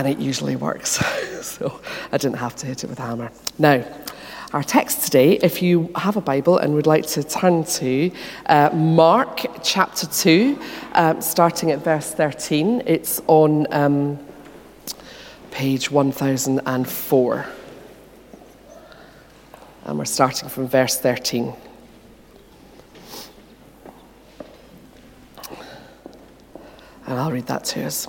and it usually works. so I didn't have to hit it with a hammer. Now, our text today, if you have a Bible and would like to turn to uh, Mark chapter 2, um, starting at verse 13, it's on um, page 1004. And we're starting from verse 13. And I'll read that to us.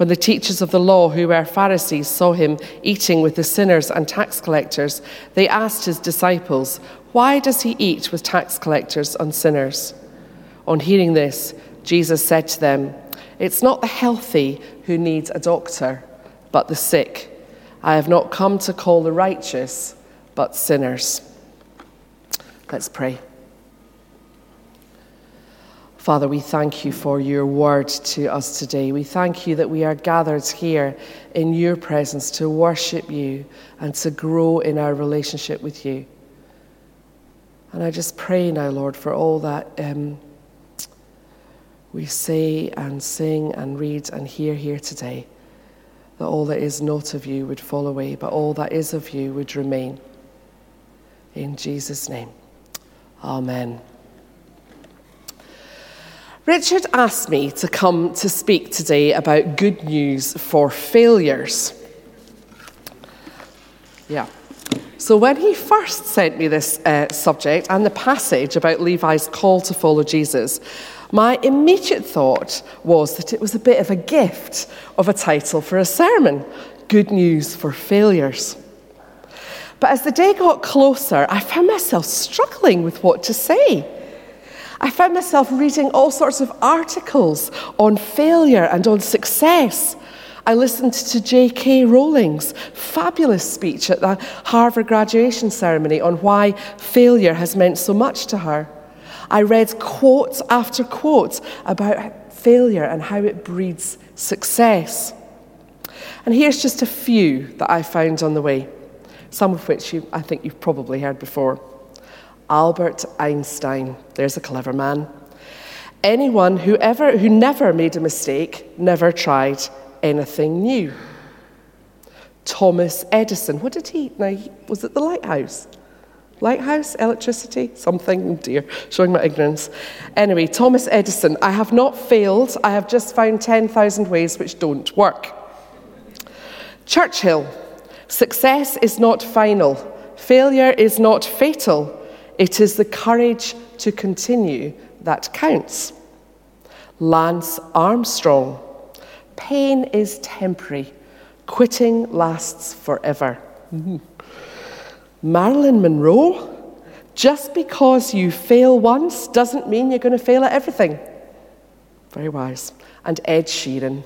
When the teachers of the law, who were Pharisees, saw him eating with the sinners and tax collectors, they asked his disciples, Why does he eat with tax collectors and sinners? On hearing this, Jesus said to them, It's not the healthy who need a doctor, but the sick. I have not come to call the righteous, but sinners. Let's pray. Father, we thank you for your word to us today. We thank you that we are gathered here in your presence to worship you and to grow in our relationship with you. And I just pray now, Lord, for all that um, we say and sing and read and hear here today that all that is not of you would fall away, but all that is of you would remain. In Jesus' name, Amen. Richard asked me to come to speak today about good news for failures. Yeah. So, when he first sent me this uh, subject and the passage about Levi's call to follow Jesus, my immediate thought was that it was a bit of a gift of a title for a sermon Good News for Failures. But as the day got closer, I found myself struggling with what to say. I found myself reading all sorts of articles on failure and on success. I listened to J.K. Rowling's fabulous speech at the Harvard graduation ceremony on why failure has meant so much to her. I read quote after quote about failure and how it breeds success. And here's just a few that I found on the way, some of which you, I think you've probably heard before. Albert Einstein, there's a clever man. Anyone who, ever, who never made a mistake never tried anything new. Thomas Edison, what did he? Now, was it the lighthouse? Lighthouse, electricity, something, oh dear, showing my ignorance. Anyway, Thomas Edison, I have not failed, I have just found 10,000 ways which don't work. Churchill, success is not final, failure is not fatal, it is the courage to continue that counts. Lance Armstrong, pain is temporary, quitting lasts forever. Mm-hmm. Marilyn Monroe, just because you fail once doesn't mean you're going to fail at everything. Very wise. And Ed Sheeran.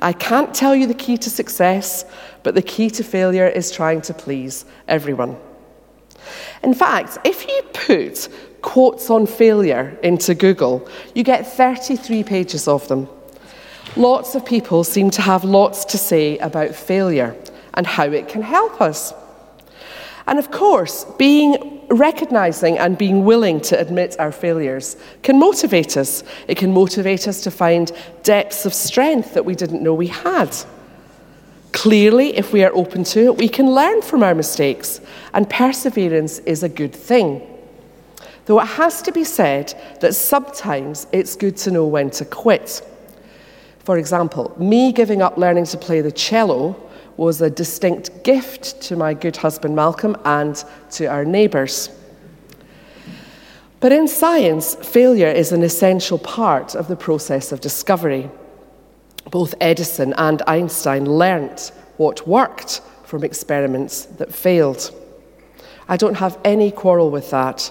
I can't tell you the key to success, but the key to failure is trying to please everyone. In fact, if you put quotes on failure into Google, you get 33 pages of them. Lots of people seem to have lots to say about failure and how it can help us. And of course, being recognizing and being willing to admit our failures can motivate us. It can motivate us to find depths of strength that we didn't know we had. Clearly, if we are open to it, we can learn from our mistakes, and perseverance is a good thing. Though it has to be said that sometimes it's good to know when to quit. For example, me giving up learning to play the cello was a distinct gift to my good husband Malcolm and to our neighbours. But in science, failure is an essential part of the process of discovery. Both Edison and Einstein learnt what worked from experiments that failed. I don't have any quarrel with that.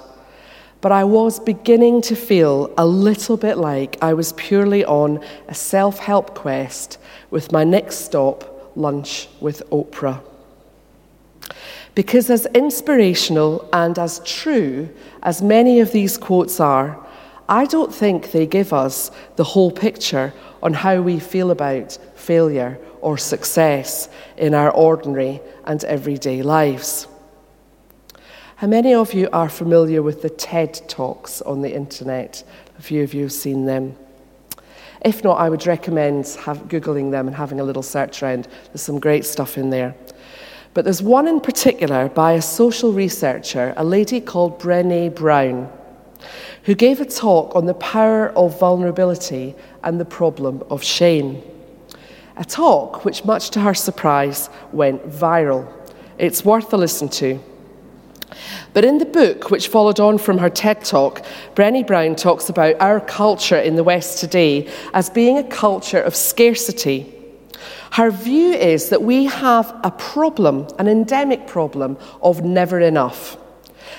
but I was beginning to feel a little bit like I was purely on a self help quest with my next stop, lunch with Oprah. Because, as inspirational and as true as many of these quotes are, I don't think they give us the whole picture on how we feel about failure or success in our ordinary and everyday lives. How many of you are familiar with the TED Talks on the internet? A few of you have seen them. If not, I would recommend have, Googling them and having a little search around. There's some great stuff in there. But there's one in particular by a social researcher, a lady called Brene Brown, who gave a talk on the power of vulnerability and the problem of shame. A talk which, much to her surprise, went viral. It's worth a listen to. But in the book, which followed on from her TED talk, Brené Brown talks about our culture in the West today as being a culture of scarcity. Her view is that we have a problem, an endemic problem of never enough.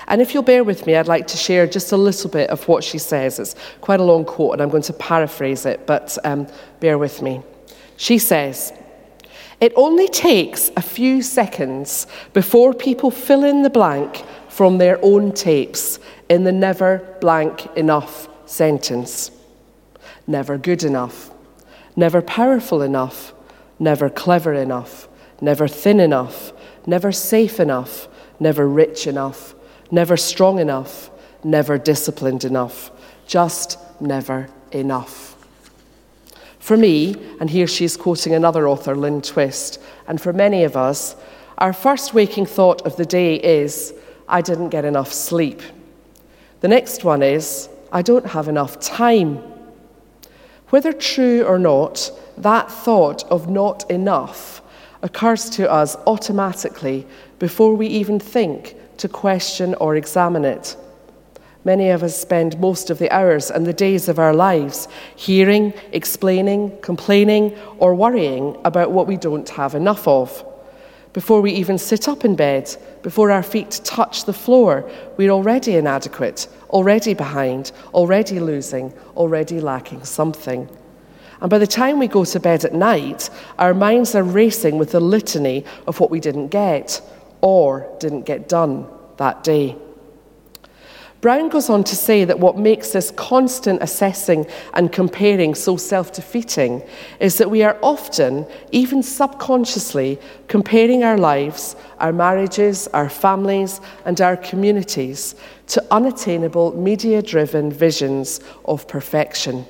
And if you'll bear with me, I'd like to share just a little bit of what she says. It's quite a long quote, and I'm going to paraphrase it, but um, bear with me. She says, It only takes a few seconds before people fill in the blank from their own tapes in the never blank enough sentence. Never good enough, never powerful enough, never clever enough, never thin enough, never safe enough, never rich enough, never strong enough, never disciplined enough, just never enough. For me, and here she's quoting another author, Lynn Twist, and for many of us, our first waking thought of the day is, I didn't get enough sleep. The next one is, I don't have enough time. Whether true or not, that thought of not enough occurs to us automatically before we even think to question or examine it. Many of us spend most of the hours and the days of our lives hearing, explaining, complaining, or worrying about what we don't have enough of. Before we even sit up in bed, before our feet touch the floor, we're already inadequate, already behind, already losing, already lacking something. And by the time we go to bed at night, our minds are racing with the litany of what we didn't get or didn't get done that day. Brown goes on to say that what makes this constant assessing and comparing so self defeating is that we are often, even subconsciously, comparing our lives, our marriages, our families, and our communities to unattainable media driven visions of perfection.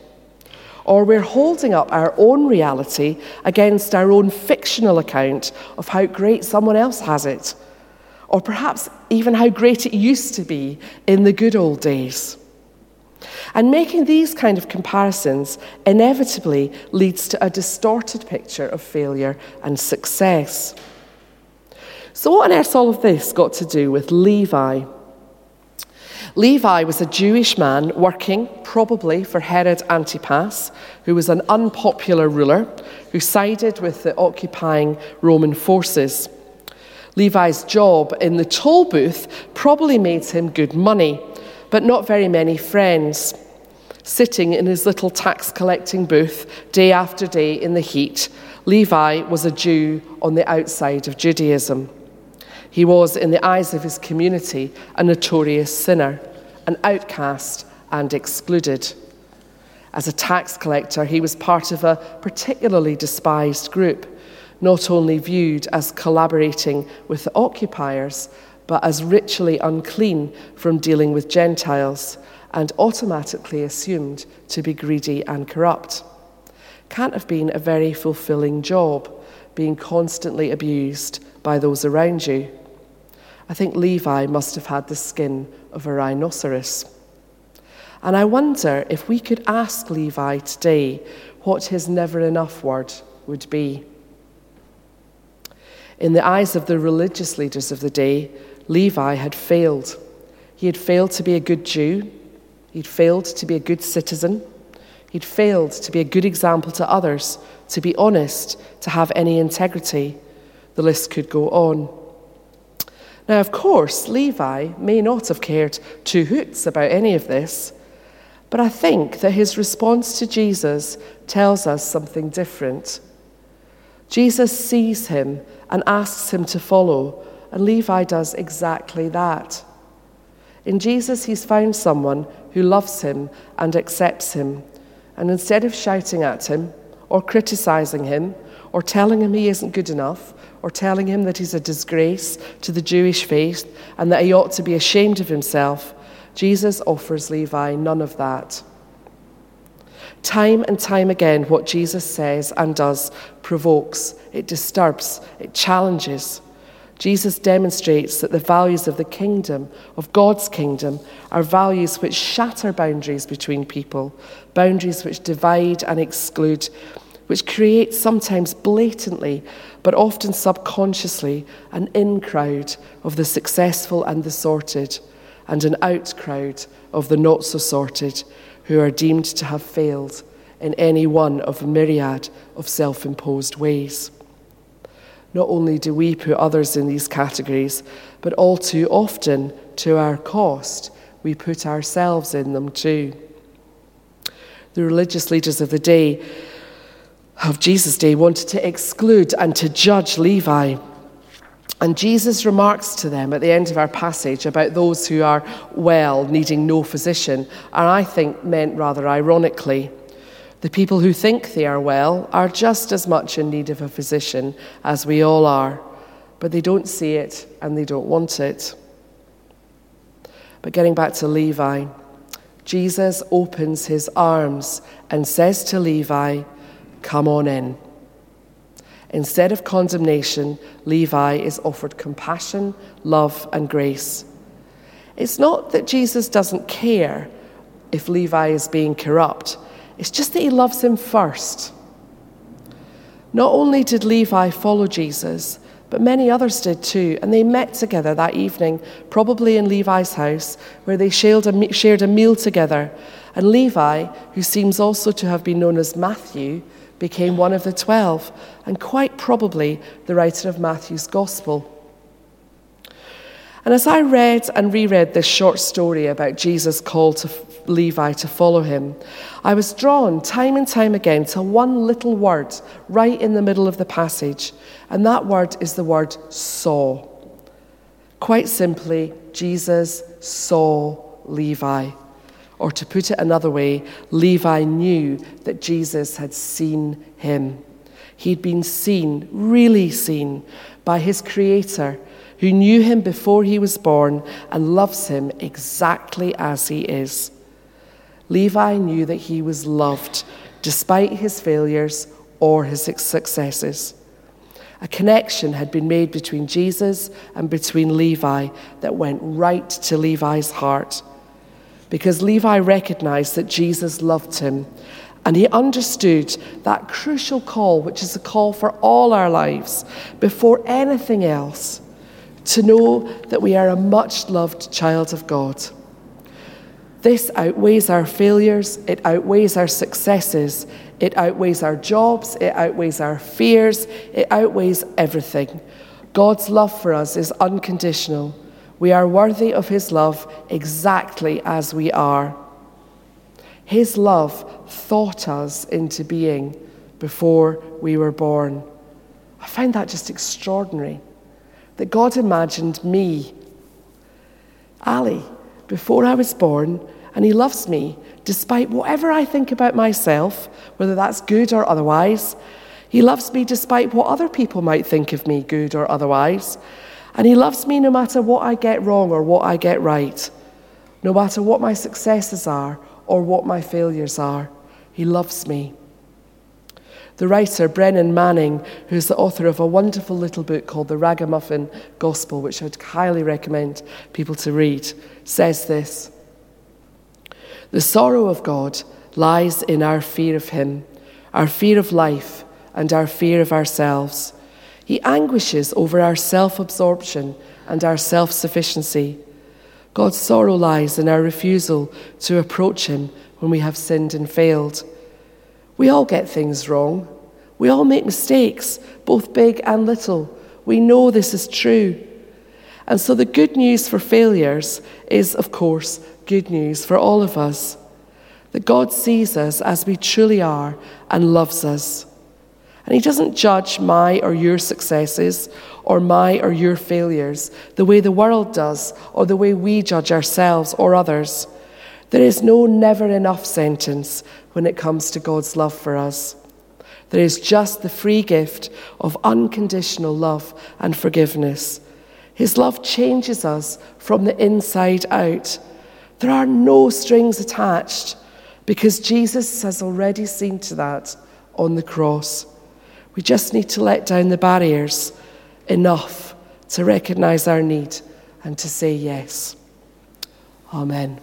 Or we're holding up our own reality against our own fictional account of how great someone else has it or perhaps even how great it used to be in the good old days. And making these kind of comparisons inevitably leads to a distorted picture of failure and success. So, what on earth's all of this got to do with Levi? Levi was a Jewish man working probably for Herod Antipas, who was an unpopular ruler who sided with the occupying Roman forces. Levi's job in the toll booth probably made him good money, but not very many friends. Sitting in his little tax collecting booth day after day in the heat, Levi was a Jew on the outside of Judaism. He was, in the eyes of his community, a notorious sinner, an outcast and excluded. As a tax collector, he was part of a particularly despised group not only viewed as collaborating with the occupiers, but as ritually unclean from dealing with Gentiles and automatically assumed to be greedy and corrupt. Can't have been a very fulfilling job, being constantly abused by those around you. I think Levi must have had the skin of a rhinoceros. And I wonder if we could ask Levi today what his never enough word would be. In the eyes of the religious leaders of the day, Levi had failed. He had failed to be a good Jew, he'd failed to be a good citizen, he'd failed to be a good example to others, to be honest, to have any integrity. The list could go on. Now, of course, Levi may not have cared two hoots about any of this, but I think that his response to Jesus tells us something different. Jesus sees him and asks him to follow, and Levi does exactly that. In Jesus, he's found someone who loves him and accepts him, and instead of shouting at him or criticizing him or telling him he isn't good enough or telling him that he's a disgrace to the Jewish faith and that he ought to be ashamed of himself, Jesus offers Levi none of that. Time and time again, what Jesus says and does provokes, it disturbs, it challenges. Jesus demonstrates that the values of the kingdom, of God's kingdom, are values which shatter boundaries between people, boundaries which divide and exclude, which create sometimes blatantly but often subconsciously, an in crowd of the successful and the sorted, and an out crowd of the not so sorted, who are deemed to have failed in any one of a myriad of self imposed ways. Not only do we put others in these categories, but all too often, to our cost, we put ourselves in them too. The religious leaders of the day of Jesus' day wanted to exclude and to judge Levi. And Jesus remarks to them at the end of our passage about those who are well, needing no physician, and I think meant rather ironically. The people who think they are well are just as much in need of a physician as we all are, but they don't see it and they don't want it. But getting back to Levi, Jesus opens his arms and says to Levi, Come on in. Instead of condemnation, Levi is offered compassion, love, and grace. It's not that Jesus doesn't care if Levi is being corrupt, it's just that he loves him first. Not only did Levi follow Jesus, but many others did too, and they met together that evening, probably in Levi's house, where they shared a, shared a meal together. And Levi, who seems also to have been known as Matthew, became one of the twelve, and quite probably the writer of Matthew's Gospel. And as I read and reread this short story about Jesus' call to Levi to follow him, I was drawn time and time again to one little word right in the middle of the passage, and that word is the word saw. Quite simply, Jesus saw Levi. Or to put it another way, Levi knew that Jesus had seen him. He'd been seen, really seen, by his Creator, who knew him before he was born and loves him exactly as he is. Levi knew that he was loved despite his failures or his successes. A connection had been made between Jesus and between Levi that went right to Levi's heart because Levi recognized that Jesus loved him and he understood that crucial call, which is a call for all our lives, before anything else, to know that we are a much loved child of God. This outweighs our failures, it outweighs our successes, it outweighs our jobs, it outweighs our fears, it outweighs everything. God's love for us is unconditional. We are worthy of His love exactly as we are. His love thought us into being before we were born. I find that just extraordinary that God imagined me, Ali, before I was born, and He loves me despite whatever I think about myself, whether that's good or otherwise. He loves me despite what other people might think of me, good or otherwise. And He loves me no matter what I get wrong or what I get right, no matter what my successes are or what my failures are. He loves me. The writer, Brennan Manning, who's the author of a wonderful little book called The Ragamuffin Gospel, which I would highly recommend people to read, says this The sorrow of God lies in our fear of Him, our fear of life, and our fear of ourselves. He anguishes over our self absorption and our self sufficiency. God's sorrow lies in our refusal to approach Him when we have sinned and failed. We all get things wrong. We all make mistakes, both big and little. We know this is true. And so the good news for failures is, of course, good news for all of us. That God sees us as we truly are and loves us. And He doesn't judge my or your successes or my or your failures the way the world does or the way we judge ourselves or others. There is no never enough sentence when it comes to God's love for us. There is just the free gift of unconditional love and forgiveness. His love changes us from the inside out. There are no strings attached because Jesus has already seen to that on the cross. We just need to let down the barriers enough to recognize our need and to say yes. Amen.